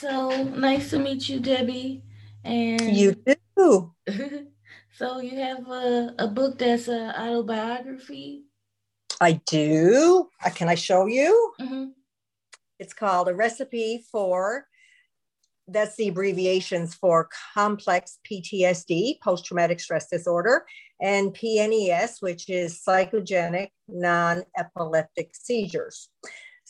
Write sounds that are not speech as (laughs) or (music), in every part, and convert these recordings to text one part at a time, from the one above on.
So nice to meet you, Debbie. And you too. (laughs) so you have a, a book that's an autobiography. I do. Can I show you? Mm-hmm. It's called A Recipe for, that's the abbreviations for complex PTSD, post traumatic stress disorder, and PNES, which is psychogenic non epileptic seizures.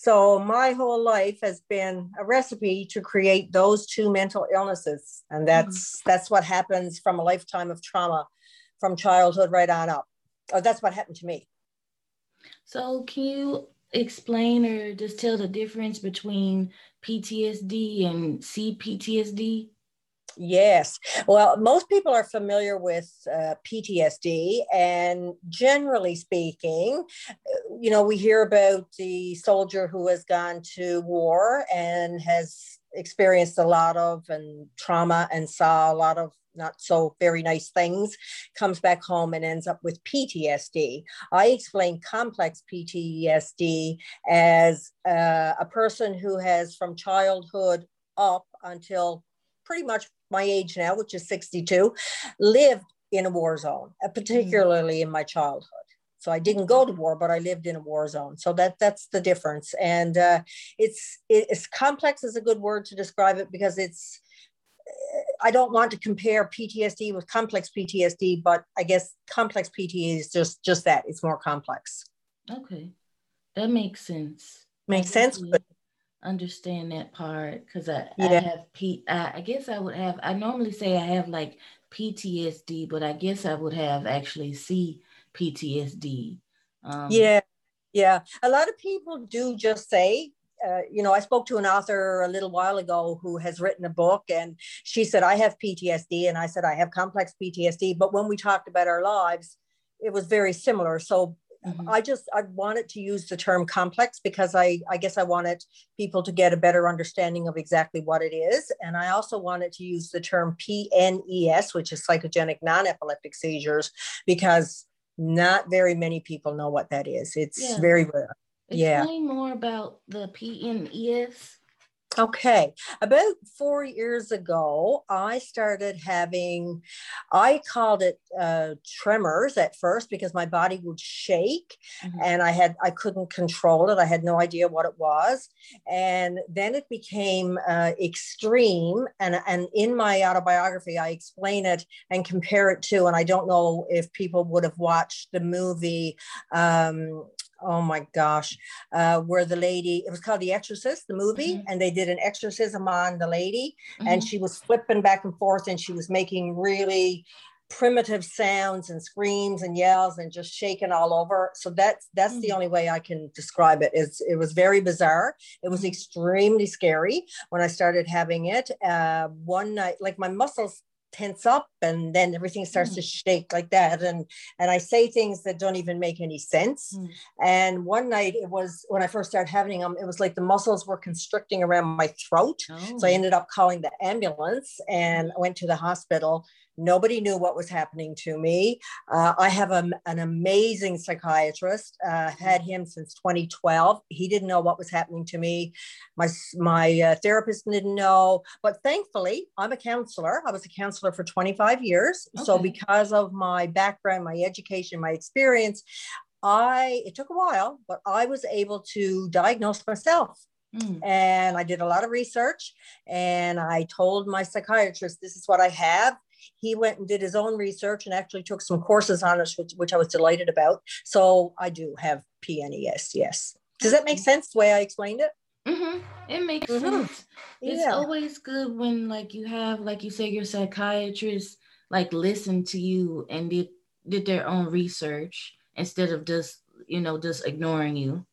So my whole life has been a recipe to create those two mental illnesses. And that's mm-hmm. that's what happens from a lifetime of trauma from childhood right on up. Oh, that's what happened to me. So can you explain or just tell the difference between PTSD and CPTSD? Yes. Well, most people are familiar with uh, PTSD, and generally speaking, uh, you know, we hear about the soldier who has gone to war and has experienced a lot of and trauma and saw a lot of not so very nice things, comes back home and ends up with PTSD. I explain complex PTSD as uh, a person who has from childhood up until pretty much my age now, which is 62, lived in a war zone, uh, particularly in my childhood. So I didn't go to war, but I lived in a war zone. So that that's the difference. And uh, it's it's complex is a good word to describe it because it's. Uh, I don't want to compare PTSD with complex PTSD, but I guess complex PTSD is just just that. It's more complex. Okay, that makes sense. Makes sense. Understand that part because I, yeah. I have P I, I guess I would have I normally say I have like PTSD, but I guess I would have actually C PTSD. Um, yeah, yeah. A lot of people do just say, uh, you know, I spoke to an author a little while ago who has written a book, and she said, I have PTSD, and I said, I have complex PTSD. But when we talked about our lives, it was very similar. So Mm-hmm. I just I wanted to use the term complex because I I guess I wanted people to get a better understanding of exactly what it is, and I also wanted to use the term PNES, which is psychogenic non-epileptic seizures, because not very many people know what that is. It's yeah. very rare. Explain yeah. more about the PNES. Okay, about four years ago, I started having, I called it uh, tremors at first because my body would shake mm-hmm. and I had, I couldn't control it. I had no idea what it was. And then it became uh, extreme. And, and in my autobiography, I explain it and compare it to, and I don't know if people would have watched the movie. Um, oh my gosh, uh, where the lady, it was called The Exorcist, the movie, mm-hmm. and they did an exorcism on the lady, mm-hmm. and she was flipping back and forth and she was making really primitive sounds and screams and yells and just shaking all over so that's that's mm-hmm. the only way i can describe it it's it was very bizarre it was mm-hmm. extremely scary when i started having it uh, one night like my muscles tense up and then everything starts mm. to shake like that and and i say things that don't even make any sense mm. and one night it was when i first started having them it was like the muscles were constricting around my throat oh. so i oh. ended up calling the ambulance and I went to the hospital Nobody knew what was happening to me. Uh, I have a, an amazing psychiatrist. Uh, had him since 2012. He didn't know what was happening to me. My my uh, therapist didn't know. But thankfully, I'm a counselor. I was a counselor for 25 years. Okay. So because of my background, my education, my experience, I it took a while, but I was able to diagnose myself. Mm. And I did a lot of research and I told my psychiatrist, this is what I have he went and did his own research and actually took some courses on it, which, which I was delighted about. So I do have PNES, yes. Does that make sense the way I explained it? Mm-hmm. It makes mm-hmm. sense. It's yeah. always good when, like, you have, like you say, your psychiatrist like listen to you and did did their own research instead of just you know just ignoring you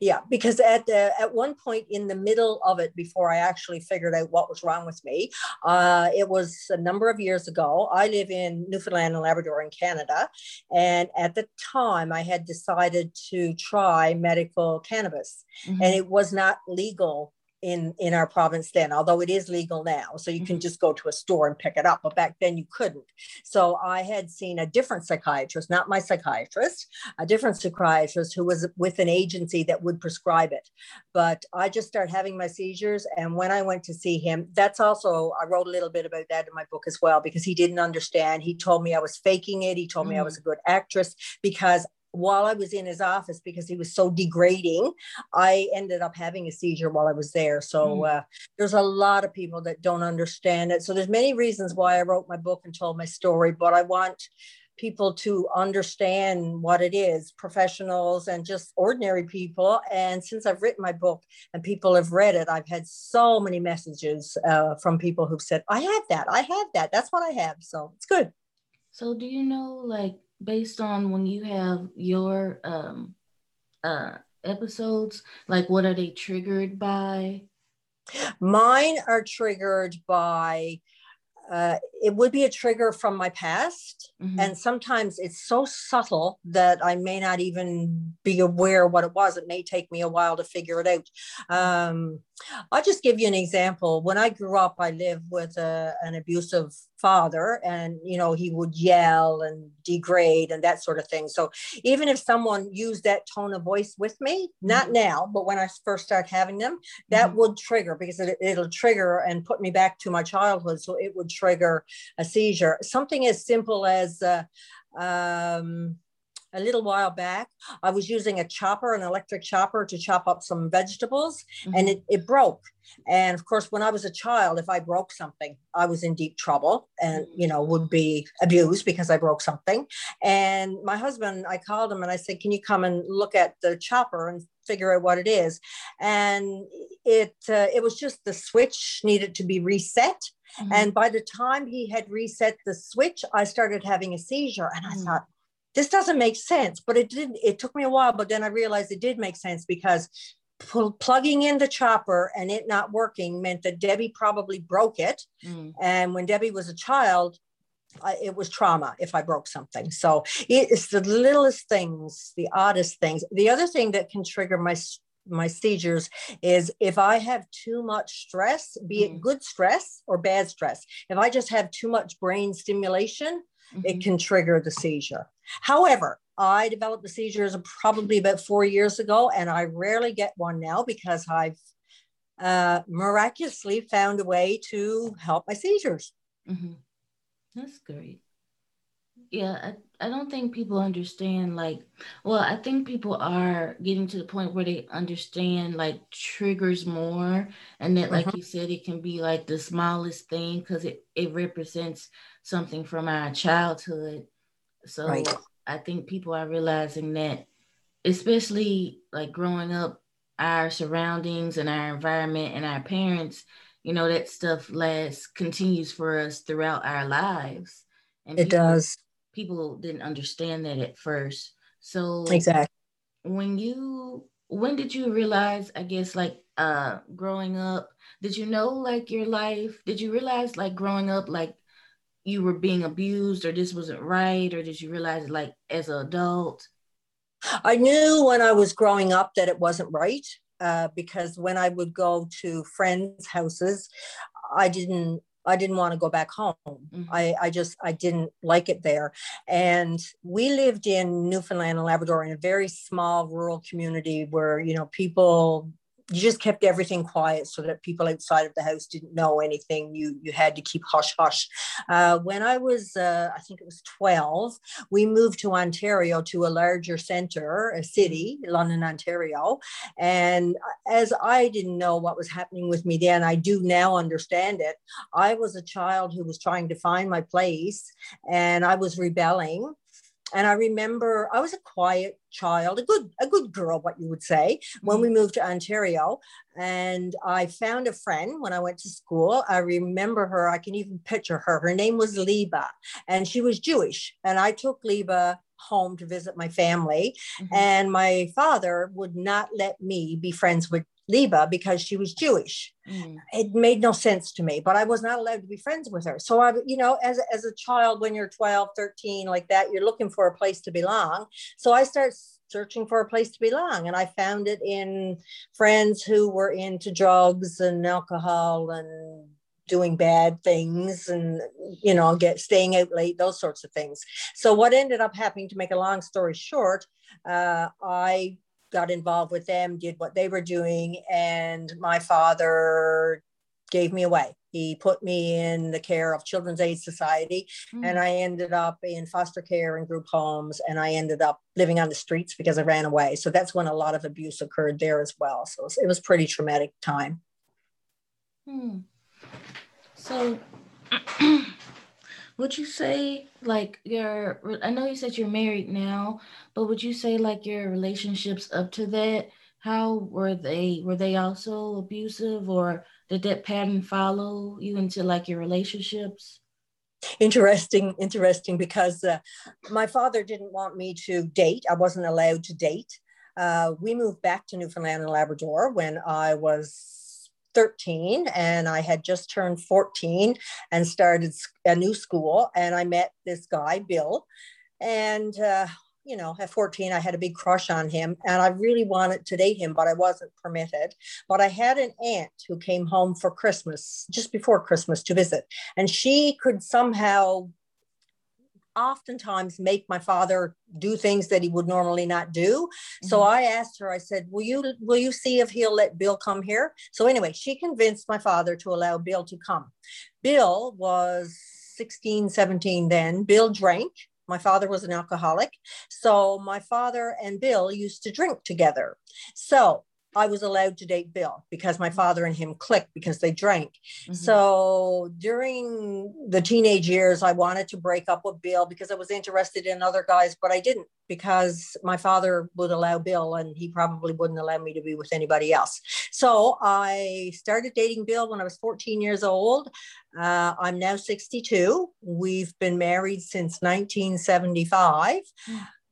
yeah because at uh, at one point in the middle of it before i actually figured out what was wrong with me uh, it was a number of years ago i live in newfoundland and labrador in canada and at the time i had decided to try medical cannabis mm-hmm. and it was not legal in in our province then although it is legal now so you mm-hmm. can just go to a store and pick it up but back then you couldn't so i had seen a different psychiatrist not my psychiatrist a different psychiatrist who was with an agency that would prescribe it but i just started having my seizures and when i went to see him that's also i wrote a little bit about that in my book as well because he didn't understand he told me i was faking it he told mm-hmm. me i mm. was a good actress because while I was in his office because he was so degrading, I ended up having a seizure while I was there. So mm. uh, there's a lot of people that don't understand it. So there's many reasons why I wrote my book and told my story, but I want people to understand what it is professionals and just ordinary people and since i've written my book and people have read it i've had so many messages uh, from people who've said i have that i have that that's what i have so it's good so do you know like based on when you have your um uh episodes like what are they triggered by? Mine are triggered by uh, it would be a trigger from my past. Mm-hmm. And sometimes it's so subtle that I may not even be aware what it was. It may take me a while to figure it out. Um, I'll just give you an example. When I grew up, I lived with a, an abusive father, and you know, he would yell and degrade and that sort of thing. So even if someone used that tone of voice with me, not mm-hmm. now, but when I first start having them, that mm-hmm. would trigger because it, it'll trigger and put me back to my childhood. So it would trigger a seizure. Something as simple as uh, um, a little while back, I was using a chopper, an electric chopper, to chop up some vegetables, mm-hmm. and it, it broke. And of course, when I was a child, if I broke something, I was in deep trouble and, you know, would be abused because I broke something. And my husband, I called him and I said, Can you come and look at the chopper and figure out what it is? And it, uh, it was just the switch needed to be reset. Mm-hmm. And by the time he had reset the switch, I started having a seizure. And I mm-hmm. thought, this doesn't make sense. But it did, it took me a while, but then I realized it did make sense because pl- plugging in the chopper and it not working meant that Debbie probably broke it. Mm. And when Debbie was a child, I, it was trauma if I broke something. So it's the littlest things, the oddest things. The other thing that can trigger my my seizures is if I have too much stress, be it mm. good stress or bad stress. If I just have too much brain stimulation, mm-hmm. it can trigger the seizure. However, I developed the seizures probably about four years ago, and I rarely get one now because I've uh, miraculously found a way to help my seizures. Mm-hmm. That's great. Yeah, I, I don't think people understand, like, well, I think people are getting to the point where they understand, like, triggers more. And that, like mm-hmm. you said, it can be like the smallest thing because it, it represents something from our childhood. So right. I think people are realizing that, especially like growing up, our surroundings and our environment and our parents, you know, that stuff lasts, continues for us throughout our lives. And it people, does. People didn't understand that at first. So exactly when you when did you realize i guess like uh growing up did you know like your life did you realize like growing up like you were being abused or this wasn't right or did you realize like as an adult i knew when i was growing up that it wasn't right uh, because when i would go to friends houses i didn't I didn't want to go back home. Mm-hmm. I, I just I didn't like it there. And we lived in Newfoundland and Labrador in a very small rural community where you know people you just kept everything quiet so that people outside of the house didn't know anything. You you had to keep hush hush. Uh, when I was, uh, I think it was twelve, we moved to Ontario to a larger center, a city, London, Ontario. And as I didn't know what was happening with me then, I do now understand it. I was a child who was trying to find my place, and I was rebelling and I remember I was a quiet child, a good a good girl, what you would say, when we mm-hmm. moved to Ontario. And I found a friend when I went to school. I remember her. I can even picture her. Her name was Liba, and she was Jewish. And I took Liba home to visit my family. Mm-hmm. And my father would not let me be friends with Liba because she was Jewish. Mm. It made no sense to me, but I was not allowed to be friends with her. So I, you know, as, as a child, when you're 12, 13, like that, you're looking for a place to belong. So I start searching for a place to belong. And I found it in friends who were into drugs and alcohol and doing bad things and you know get staying out late those sorts of things so what ended up happening to make a long story short uh, i got involved with them did what they were doing and my father gave me away he put me in the care of children's aid society mm. and i ended up in foster care and group homes and i ended up living on the streets because i ran away so that's when a lot of abuse occurred there as well so it was, it was pretty traumatic time hmm. So, (clears throat) would you say like your? I know you said you're married now, but would you say like your relationships up to that? How were they? Were they also abusive, or did that pattern follow you into like your relationships? Interesting, interesting, because uh, my father didn't want me to date. I wasn't allowed to date. Uh, we moved back to Newfoundland and Labrador when I was 13 and I had just turned 14 and started a new school. And I met this guy, Bill. And, uh, you know, at 14, I had a big crush on him and I really wanted to date him, but I wasn't permitted. But I had an aunt who came home for Christmas, just before Christmas to visit. And she could somehow oftentimes make my father do things that he would normally not do. Mm-hmm. So I asked her, I said, Will you will you see if he'll let Bill come here? So anyway, she convinced my father to allow Bill to come. Bill was 16, 17 then. Bill drank. My father was an alcoholic. So my father and Bill used to drink together. So I was allowed to date Bill because my father and him clicked because they drank. Mm-hmm. So during the teenage years, I wanted to break up with Bill because I was interested in other guys, but I didn't because my father would allow Bill and he probably wouldn't allow me to be with anybody else. So I started dating Bill when I was 14 years old. Uh, I'm now 62. We've been married since 1975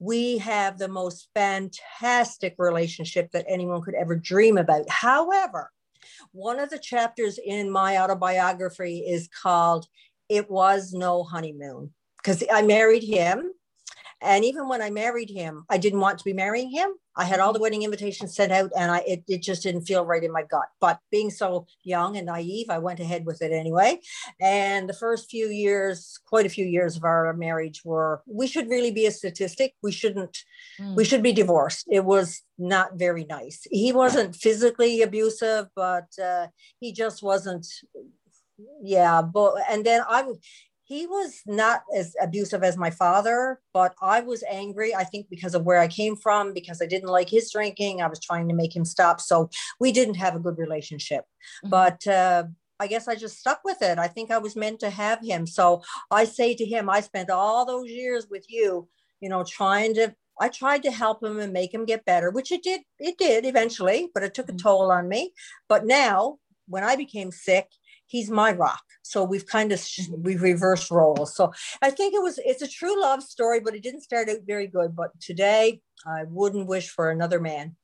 we have the most fantastic relationship that anyone could ever dream about. However, one of the chapters in my autobiography is called It Was No Honeymoon because I married him and even when I married him, I didn't want to be marrying him. I had all the wedding invitations sent out and I it, it just didn't feel right in my gut. But being so young and naive, I went ahead with it anyway. And the first few years, quite a few years of our marriage were we should really be a statistic. We shouldn't mm. we should be divorced. It was not very nice. He wasn't physically abusive, but uh, he just wasn't yeah but and then i he was not as abusive as my father, but I was angry, I think, because of where I came from, because I didn't like his drinking. I was trying to make him stop. So we didn't have a good relationship. Mm-hmm. But uh, I guess I just stuck with it. I think I was meant to have him. So I say to him, I spent all those years with you, you know, trying to I tried to help him and make him get better, which it did. It did eventually, but it took a mm-hmm. toll on me. But now, when I became sick, he's my rock. So we've kind of mm-hmm. we've reversed roles. So I think it was it's a true love story, but it didn't start out very good. But today I wouldn't wish for another man.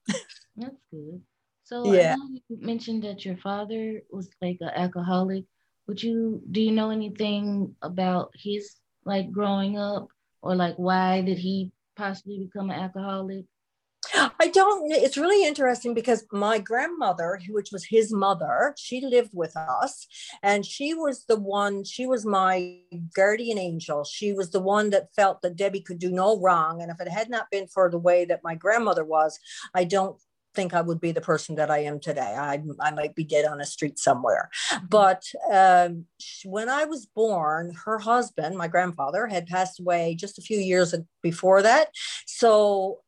That's good. So yeah, you mentioned that your father was like an alcoholic. Would you do you know anything about his like growing up or like why did he possibly become an alcoholic? I don't, it's really interesting because my grandmother, which was his mother, she lived with us and she was the one, she was my guardian angel. She was the one that felt that Debbie could do no wrong. And if it had not been for the way that my grandmother was, I don't think I would be the person that I am today. I, I might be dead on a street somewhere. Mm-hmm. But um, when I was born, her husband, my grandfather, had passed away just a few years before that. So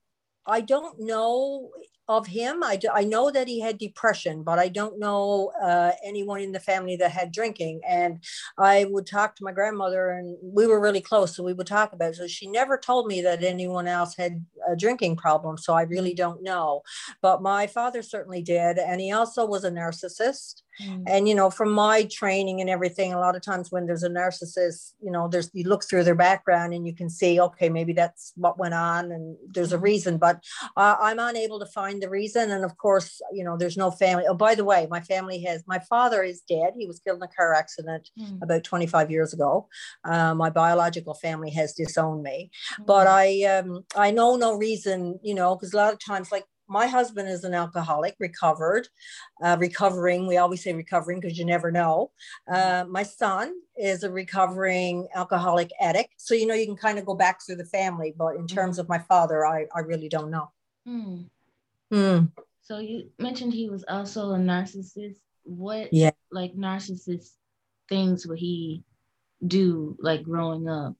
I don't know of him. I, I know that he had depression, but I don't know uh, anyone in the family that had drinking. And I would talk to my grandmother, and we were really close, so we would talk about it. So she never told me that anyone else had a drinking problem. So I really don't know. But my father certainly did. And he also was a narcissist. Mm. And you know, from my training and everything, a lot of times when there's a narcissist, you know, there's you look through their background and you can see, okay, maybe that's what went on, and there's a mm-hmm. reason. But uh, I'm unable to find the reason. And of course, you know, there's no family. Oh, by the way, my family has my father is dead. He was killed in a car accident mm. about 25 years ago. Uh, my biological family has disowned me, mm. but I um, I know no reason, you know, because a lot of times, like my husband is an alcoholic, recovered, uh, recovering. We always say recovering because you never know. Uh, my son is a recovering alcoholic addict. So, you know, you can kind of go back through the family. But in terms of my father, I, I really don't know. Hmm. Hmm. So, you mentioned he was also a narcissist. What, yeah. like, narcissist things would he do, like, growing up?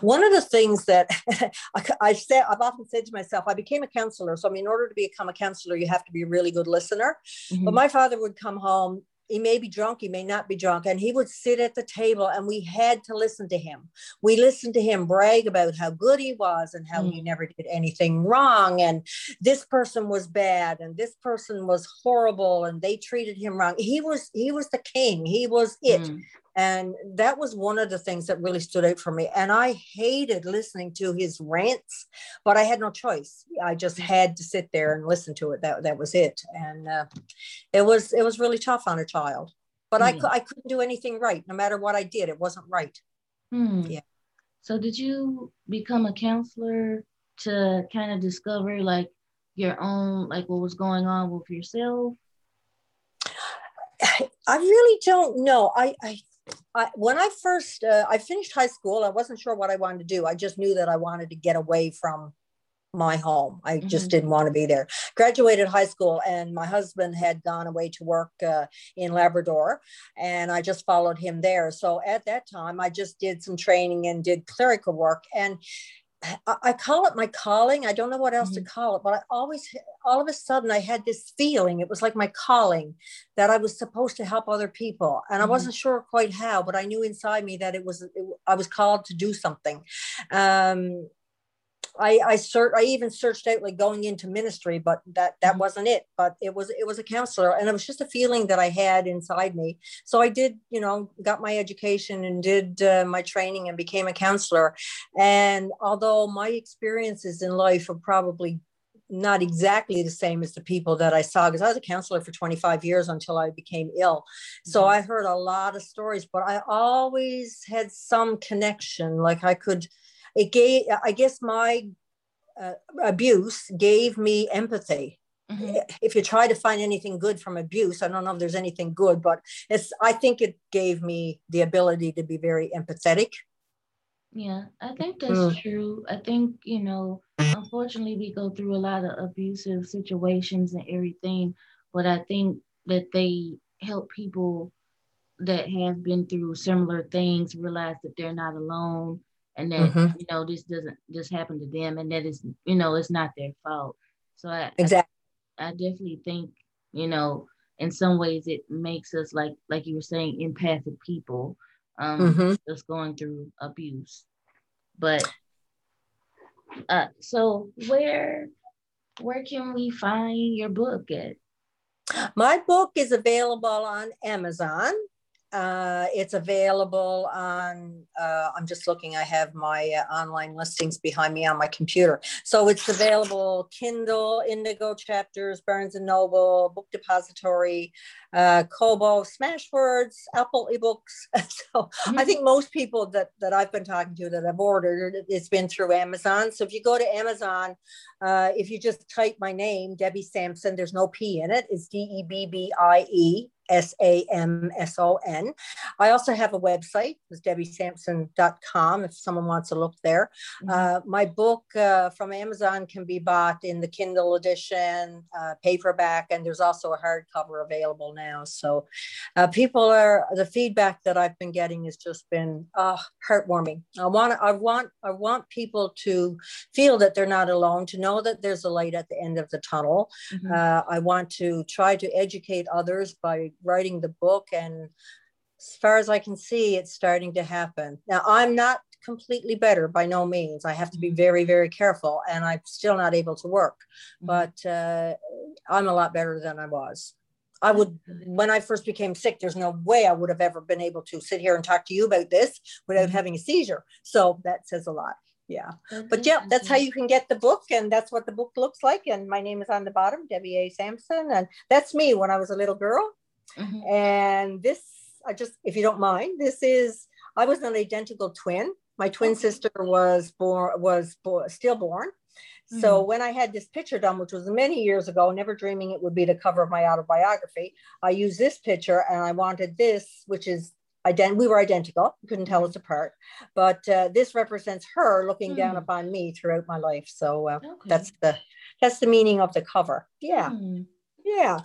One of the things that (laughs) I, have said, I've often said to myself, I became a counselor. So, I mean, in order to become a counselor, you have to be a really good listener. Mm-hmm. But my father would come home. He may be drunk, he may not be drunk, and he would sit at the table, and we had to listen to him. We listened to him brag about how good he was and how mm-hmm. he mm. never did anything wrong, and this person was bad, and this person was horrible, and they treated him wrong. He was he was the king. He was it. Mm-hmm. And that was one of the things that really stood out for me. And I hated listening to his rants, but I had no choice. I just had to sit there and listen to it. That, that was it. And uh, it was it was really tough on a child. But mm. I, I couldn't do anything right. No matter what I did, it wasn't right. Mm. Yeah. So did you become a counselor to kind of discover like your own, like what was going on with yourself? I really don't know. I, I I, when I first uh, I finished high school, I wasn't sure what I wanted to do. I just knew that I wanted to get away from my home. I mm-hmm. just didn't want to be there. Graduated high school, and my husband had gone away to work uh, in Labrador, and I just followed him there. So at that time, I just did some training and did clerical work. And I call it my calling. I don't know what else mm-hmm. to call it, but I always, all of a sudden, I had this feeling. It was like my calling that I was supposed to help other people, and mm-hmm. I wasn't sure quite how, but I knew inside me that it was. It, I was called to do something. Um, I I I even searched out like going into ministry, but that that mm-hmm. wasn't it. But it was it was a counselor, and it was just a feeling that I had inside me. So I did, you know, got my education and did uh, my training and became a counselor. And although my experiences in life are probably not exactly the same as the people that I saw because I was a counselor for 25 years until I became ill. So mm-hmm. I heard a lot of stories, but I always had some connection. Like I could it gave i guess my uh, abuse gave me empathy mm-hmm. if you try to find anything good from abuse i don't know if there's anything good but it's i think it gave me the ability to be very empathetic yeah i think that's mm. true i think you know unfortunately we go through a lot of abusive situations and everything but i think that they help people that have been through similar things realize that they're not alone and that mm-hmm. you know this doesn't just happen to them and that is you know it's not their fault so i exactly I, I, definitely think you know in some ways it makes us like like you were saying empathic people um mm-hmm. that's going through abuse but uh so where where can we find your book at my book is available on amazon uh, it's available on, uh, I'm just looking, I have my uh, online listings behind me on my computer. So it's available Kindle, Indigo Chapters, Barnes and Noble, Book Depository, uh, Kobo, Smashwords, Apple eBooks. (laughs) so mm-hmm. I think most people that, that I've been talking to that have ordered, it's been through Amazon. So if you go to Amazon, uh, if you just type my name, Debbie Samson, there's no P in it, it's D E B B I E S A M S O N. I also have a website, it's debbiesamson.com if someone wants to look there. Mm-hmm. Uh, my book uh, from Amazon can be bought in the Kindle edition, uh, paperback, and there's also a hardcover available now. So uh, people are, the feedback that I've been getting has just been uh, heartwarming. I want, I want, I want people to feel that they're not alone, to know that there's a light at the end of the tunnel. Mm-hmm. Uh, I want to try to educate others by writing the book and as far as I can see, it's starting to happen. Now, I'm not completely better by no means. I have to be very, very careful, and I'm still not able to work, mm-hmm. but uh, I'm a lot better than I was. I would, when I first became sick, there's no way I would have ever been able to sit here and talk to you about this without mm-hmm. having a seizure. So that says a lot. Yeah. But yeah, that's how you can get the book. And that's what the book looks like. And my name is on the bottom, Debbie A. Samson. And that's me when I was a little girl. Mm-hmm. And this, I just, if you don't mind, this is, I was an identical twin. My twin okay. sister was born, was born, stillborn. Mm-hmm. So when I had this picture done, which was many years ago, never dreaming it would be the cover of my autobiography, I used this picture and I wanted this, which is ident- we were identical. You couldn't tell us apart, but uh, this represents her looking mm. down upon me throughout my life. So uh, okay. that's the that's the meaning of the cover. Yeah, mm. yeah.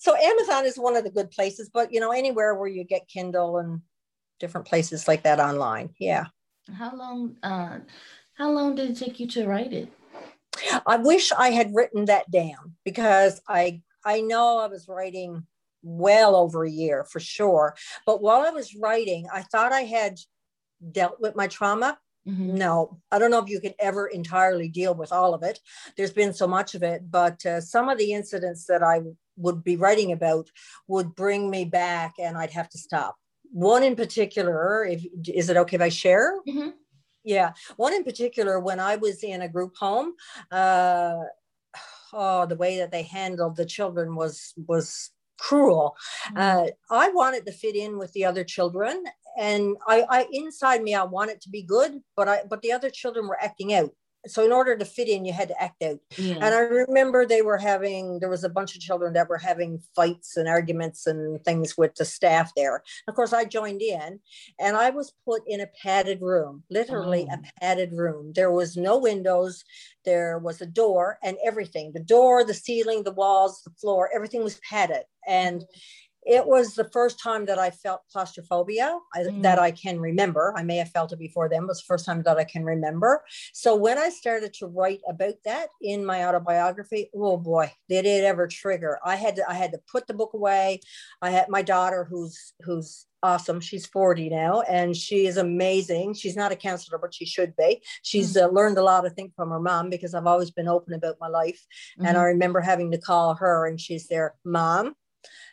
So Amazon is one of the good places, but you know anywhere where you get Kindle and different places like that online. Yeah. How long? Uh, how long did it take you to write it? I wish I had written that down because I I know I was writing well over a year for sure. But while I was writing, I thought I had dealt with my trauma. Mm-hmm. No, I don't know if you can ever entirely deal with all of it. There's been so much of it, but uh, some of the incidents that I would be writing about would bring me back and I'd have to stop. One in particular, if is it okay if I share? Mm-hmm. Yeah, one in particular, when I was in a group home, uh, oh, the way that they handled the children was was cruel. Mm-hmm. Uh, I wanted to fit in with the other children, and I, I inside me I wanted it to be good, but I but the other children were acting out so in order to fit in you had to act out. Yeah. and i remember they were having there was a bunch of children that were having fights and arguments and things with the staff there. Of course i joined in and i was put in a padded room literally oh. a padded room. There was no windows. There was a door and everything. The door the ceiling the walls the floor everything was padded. And it was the first time that I felt claustrophobia I, mm. that I can remember. I may have felt it before then, but it was the first time that I can remember. So when I started to write about that in my autobiography, oh boy, did it ever trigger. I had to I had to put the book away. I had my daughter who's who's awesome. She's 40 now and she is amazing. She's not a counselor, but she should be. She's mm. uh, learned a lot, I think, from her mom because I've always been open about my life. Mm-hmm. And I remember having to call her and she's there, Mom,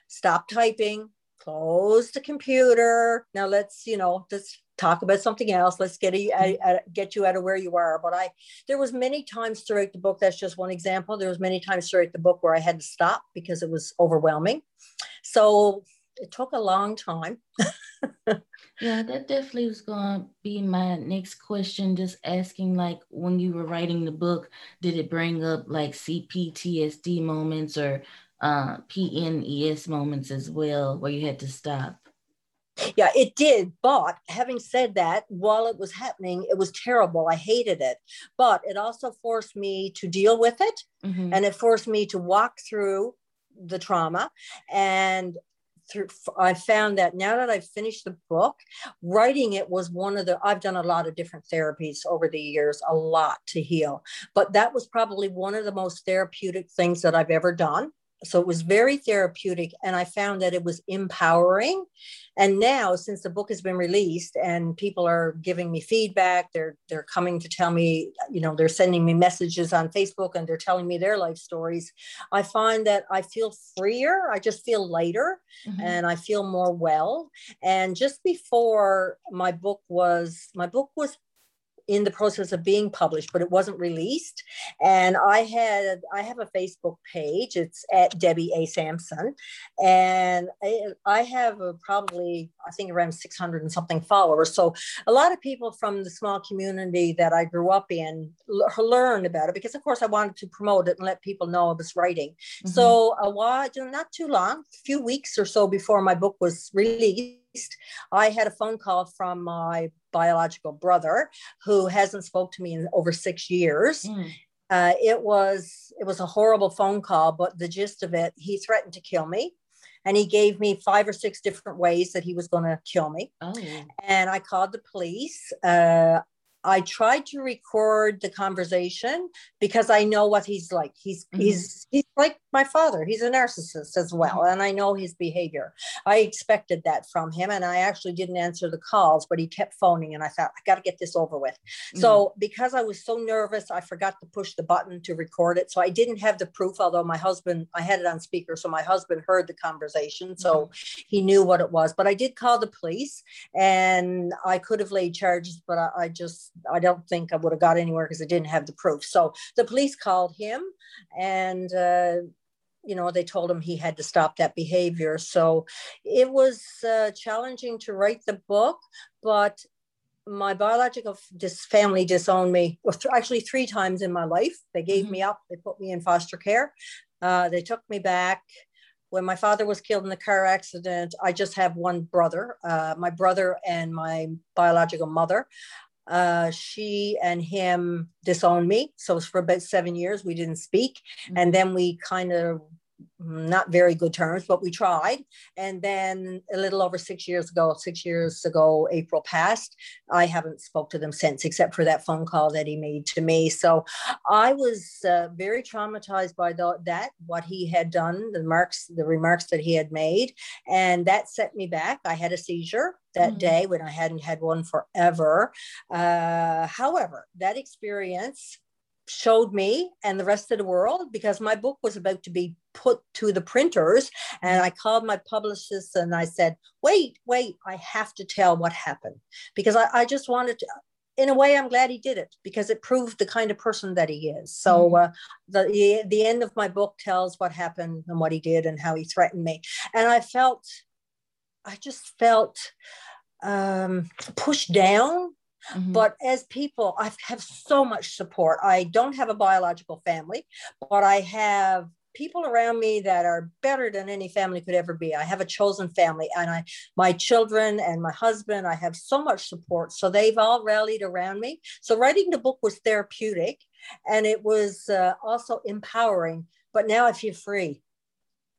stop typing, close the computer. Now let's, you know, let's talk about something else. Let's get a, a, mm-hmm. a, get you out of where you are. But I, there was many times throughout the book. That's just one example. There was many times throughout the book where I had to stop because it was overwhelming. So it took a long time. (laughs) yeah, that definitely was going to be my next question. Just asking, like, when you were writing the book, did it bring up like CPTSD moments or uh, PNES moments as well where you had to stop? Yeah, it did. But having said that, while it was happening, it was terrible. I hated it. But it also forced me to deal with it mm-hmm. and it forced me to walk through the trauma and through i found that now that i've finished the book writing it was one of the i've done a lot of different therapies over the years a lot to heal but that was probably one of the most therapeutic things that i've ever done so it was very therapeutic and i found that it was empowering and now since the book has been released and people are giving me feedback they're they're coming to tell me you know they're sending me messages on facebook and they're telling me their life stories i find that i feel freer i just feel lighter mm-hmm. and i feel more well and just before my book was my book was in the process of being published, but it wasn't released. And I had I have a Facebook page. It's at Debbie A. Samson, and I, I have probably I think around 600 and something followers. So a lot of people from the small community that I grew up in learned about it because, of course, I wanted to promote it and let people know I was writing. Mm-hmm. So a while, not too long, a few weeks or so before my book was released I had a phone call from my biological brother who hasn't spoke to me in over six years. Mm. Uh, it was it was a horrible phone call, but the gist of it, he threatened to kill me, and he gave me five or six different ways that he was going to kill me. Oh. And I called the police. Uh, I tried to record the conversation because I know what he's like. He's mm-hmm. he's he's like my father. He's a narcissist as well, mm-hmm. and I know his behavior. I expected that from him, and I actually didn't answer the calls, but he kept phoning, and I thought I got to get this over with. Mm-hmm. So because I was so nervous, I forgot to push the button to record it. So I didn't have the proof. Although my husband, I had it on speaker, so my husband heard the conversation, so mm-hmm. he knew what it was. But I did call the police, and I could have laid charges, but I, I just I don't think I would have got anywhere because I didn't have the proof. So the police called him and, uh, you know, they told him he had to stop that behavior. So it was uh, challenging to write the book, but my biological dis- family disowned me well, th- actually three times in my life. They gave mm-hmm. me up, they put me in foster care, uh, they took me back when my father was killed in the car accident, I just have one brother, uh, my brother and my biological mother uh, she and him disowned me. So for about seven years, we didn't speak. Mm-hmm. And then we kind of not very good terms, but we tried. And then a little over six years ago, six years ago, April passed. I haven't spoke to them since, except for that phone call that he made to me. So I was uh, very traumatized by the, that, what he had done, the remarks, the remarks that he had made, and that set me back. I had a seizure that mm-hmm. day when I hadn't had one forever. Uh, however, that experience showed me and the rest of the world because my book was about to be put to the printers and i called my publicist and i said wait wait i have to tell what happened because i, I just wanted to in a way i'm glad he did it because it proved the kind of person that he is so mm-hmm. uh, the, the end of my book tells what happened and what he did and how he threatened me and i felt i just felt um, pushed down Mm-hmm. But as people, I have so much support. I don't have a biological family, but I have people around me that are better than any family could ever be. I have a chosen family and I my children and my husband, I have so much support. So they've all rallied around me. So writing the book was therapeutic and it was uh, also empowering. But now I feel free.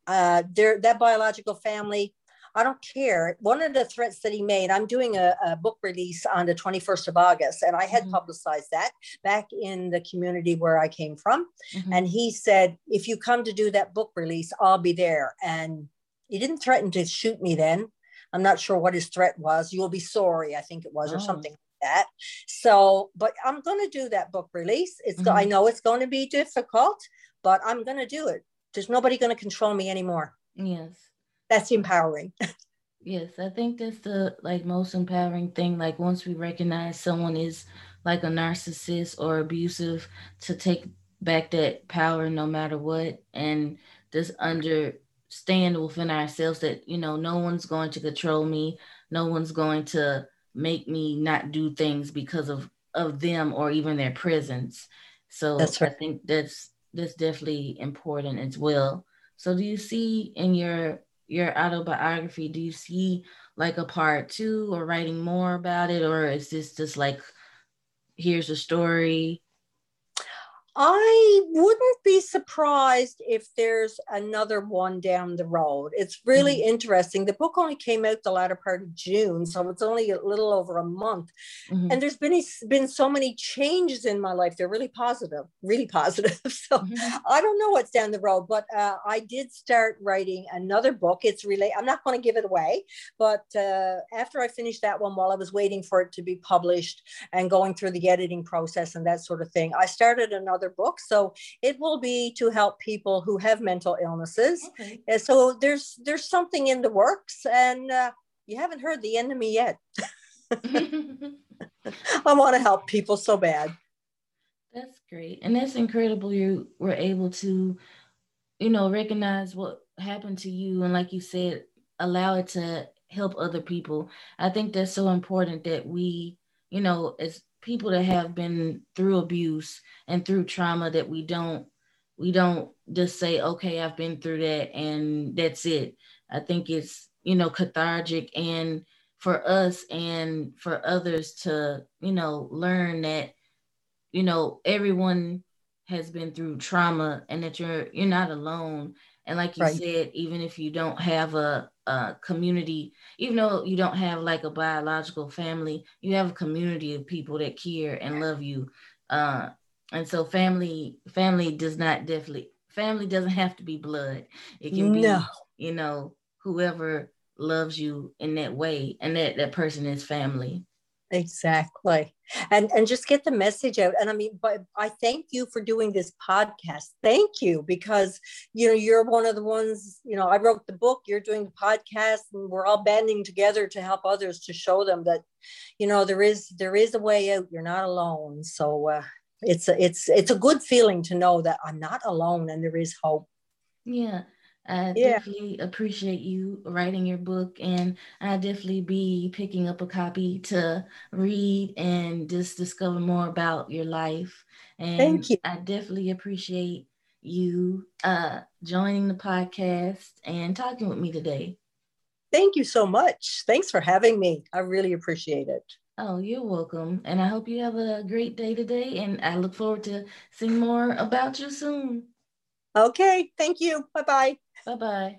Uh, there, that biological family I don't care. One of the threats that he made, I'm doing a, a book release on the 21st of August, and I had mm-hmm. publicized that back in the community where I came from. Mm-hmm. And he said, if you come to do that book release, I'll be there. And he didn't threaten to shoot me then. I'm not sure what his threat was. You'll be sorry, I think it was, oh. or something like that. So, but I'm going to do that book release. It's mm-hmm. I know it's going to be difficult, but I'm going to do it. There's nobody going to control me anymore. Yes that's empowering. (laughs) yes, I think that's the like most empowering thing. Like once we recognize someone is like a narcissist or abusive, to take back that power no matter what, and just understand within ourselves that you know no one's going to control me, no one's going to make me not do things because of of them or even their presence. So that's right. I think that's that's definitely important as well. So do you see in your your autobiography, do you see like a part two or writing more about it, or is this just like here's a story I wouldn't be surprised if there's another one down the road. It's really mm-hmm. interesting. The book only came out the latter part of June, so it's only a little over a month. Mm-hmm. And there's been been so many changes in my life. They're really positive, really (laughs) positive. So mm-hmm. I don't know what's down the road, but uh, I did start writing another book. It's really I'm not going to give it away, but uh, after I finished that one, while I was waiting for it to be published and going through the editing process and that sort of thing, I started another other books. So it will be to help people who have mental illnesses. Okay. And so there's there's something in the works, and uh, you haven't heard the end of me yet. (laughs) I want to help people so bad. That's great, and that's incredible. You were able to, you know, recognize what happened to you, and like you said, allow it to help other people. I think that's so important that we, you know, as people that have been through abuse and through trauma that we don't we don't just say okay i've been through that and that's it i think it's you know cathartic and for us and for others to you know learn that you know everyone has been through trauma and that you're you're not alone and like you right. said even if you don't have a a community, even though you don't have like a biological family, you have a community of people that care and love you. Uh, and so family, family does not definitely family doesn't have to be blood. It can be, no. you know, whoever loves you in that way, and that that person is family exactly. And and just get the message out. And i mean but i thank you for doing this podcast. Thank you because you know you're one of the ones you know i wrote the book you're doing the podcast and we're all banding together to help others to show them that you know there is there is a way out. You're not alone. So uh, it's a, it's it's a good feeling to know that i'm not alone and there is hope. Yeah I yeah. definitely appreciate you writing your book, and I definitely be picking up a copy to read and just discover more about your life. And Thank you. I definitely appreciate you uh, joining the podcast and talking with me today. Thank you so much. Thanks for having me. I really appreciate it. Oh, you're welcome. And I hope you have a great day today. And I look forward to seeing more about you soon. Okay. Thank you. Bye bye. Bye bye.